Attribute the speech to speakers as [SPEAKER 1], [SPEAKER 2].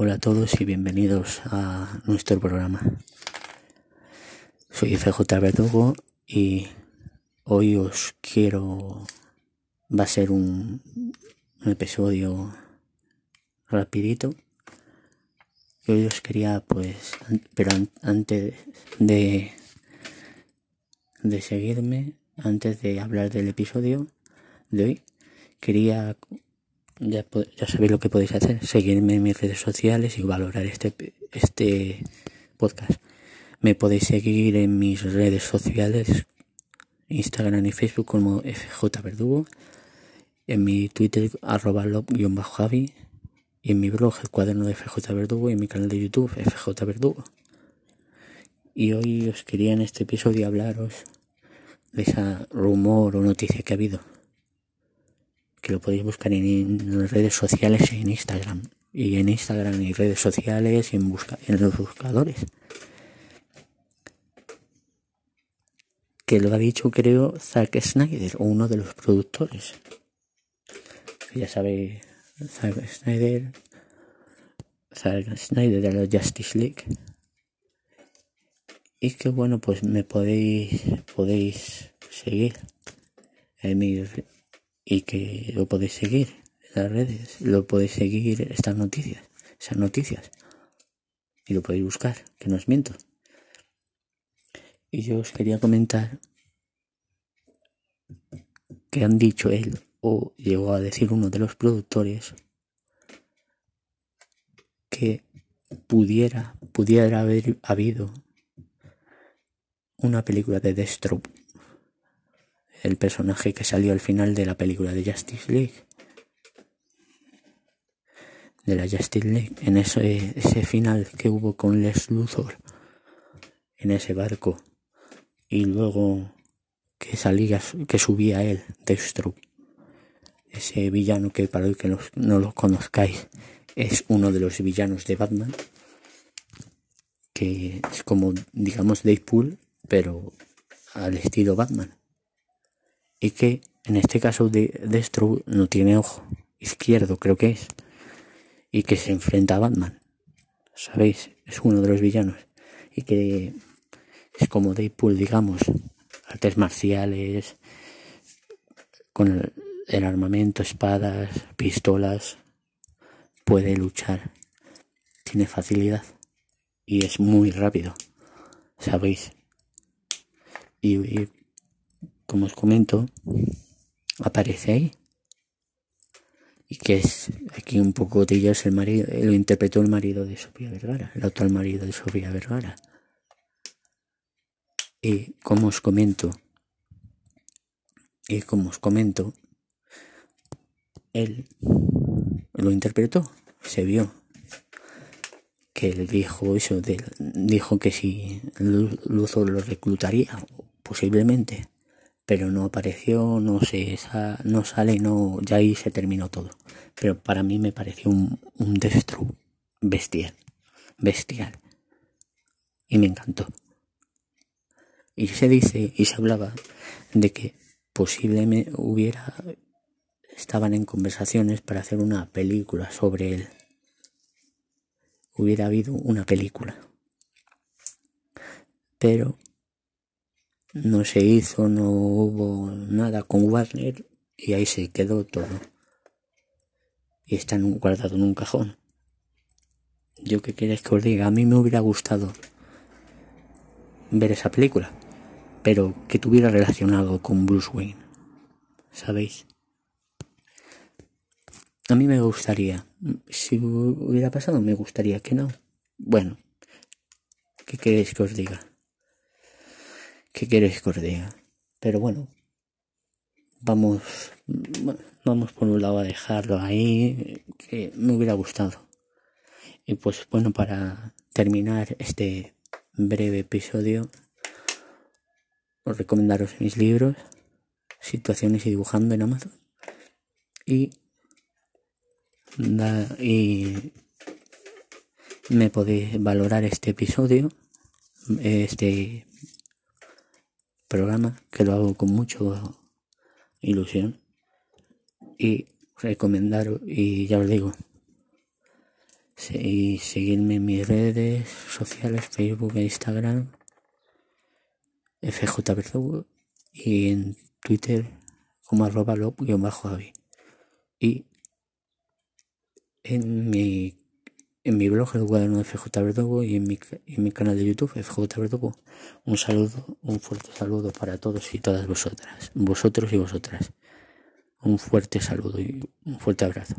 [SPEAKER 1] Hola a todos y bienvenidos a nuestro programa. Soy FJ Verdugo y hoy os quiero... va a ser un, episodio rapidito. Y hoy os quería pues... pero an- antes de... de seguirme, antes de hablar del episodio de hoy, quería ya, ya sabéis lo que podéis hacer, seguirme en mis redes sociales y valorar este, este podcast. Me podéis seguir en mis redes sociales, Instagram y Facebook como FJ Verdugo, en mi Twitter arroba lob-javi y en mi blog el cuaderno de FJ Verdugo y en mi canal de YouTube FJ Verdugo. Y hoy os quería en este episodio hablaros de esa rumor o noticia que ha habido lo podéis buscar en, en redes sociales en Instagram. Y en Instagram y redes sociales y en, busca, en los buscadores. Que lo ha dicho, creo, Zack Snyder, uno de los productores. Ya sabe, Zack Snyder. Zack Snyder de la Justice League. Y que bueno, pues me podéis, podéis seguir en mis y que lo podéis seguir en las redes, lo podéis seguir estas noticias, esas noticias, y lo podéis buscar, que no os miento. Y yo os quería comentar que han dicho él, o llegó a decir uno de los productores, que pudiera, pudiera haber habido una película de Deathstroke el personaje que salió al final de la película de Justice League. De la Justice League. En ese, ese final que hubo con Les Luthor. En ese barco. Y luego que salía, que subía él, Deathstroke. Ese villano que para los que no lo conozcáis es uno de los villanos de Batman. Que es como, digamos, Deadpool, pero al estilo Batman y que en este caso de Destro no tiene ojo izquierdo creo que es y que se enfrenta a Batman sabéis es uno de los villanos y que es como Deadpool digamos artes marciales con el, armamento espadas pistolas puede luchar tiene facilidad y es muy rápido sabéis y como os comento, aparece ahí. Y que es aquí un poco de ella es el marido, lo interpretó el marido de Sofía Vergara, el actual marido de Sofía Vergara. Y como os comento, y como os comento, él lo interpretó, se vio que él dijo eso, de, dijo que si Luthor lo reclutaría, posiblemente pero no apareció, no sé, esa, no sale, no, ya ahí se terminó todo. Pero para mí me pareció un, un Destro bestial, bestial. Y me encantó. Y se dice, y se hablaba de que posiblemente hubiera, estaban en conversaciones para hacer una película sobre él. Hubiera habido una película. Pero no se hizo, no hubo nada con Warner y ahí se quedó todo. Y está guardado en un cajón. Yo qué queréis que os diga, a mí me hubiera gustado ver esa película, pero que tuviera relacionado con Bruce Wayne. ¿Sabéis? A mí me gustaría, si hubiera pasado, me gustaría que no. Bueno, ¿qué queréis que os diga? ¿Qué queréis que os diga? Pero bueno, vamos, vamos por un lado a dejarlo ahí, que me hubiera gustado. Y pues bueno, para terminar este breve episodio, os recomendaros mis libros, Situaciones y dibujando en Amazon. Y, y me podéis valorar este episodio, este programa que lo hago con mucho ilusión y recomendaros y ya os digo y seguirme en mis redes sociales, Facebook e Instagram, FJ y en Twitter como arroba bajo javi. Y en mi, en mi blog, el cuaderno de FJ Verdugo, y en mi, canal de YouTube, FJ Verdugo, un saludo, un fuerte saludo para todos y todas vosotras, vosotros y vosotras. Un fuerte saludo y un fuerte abrazo.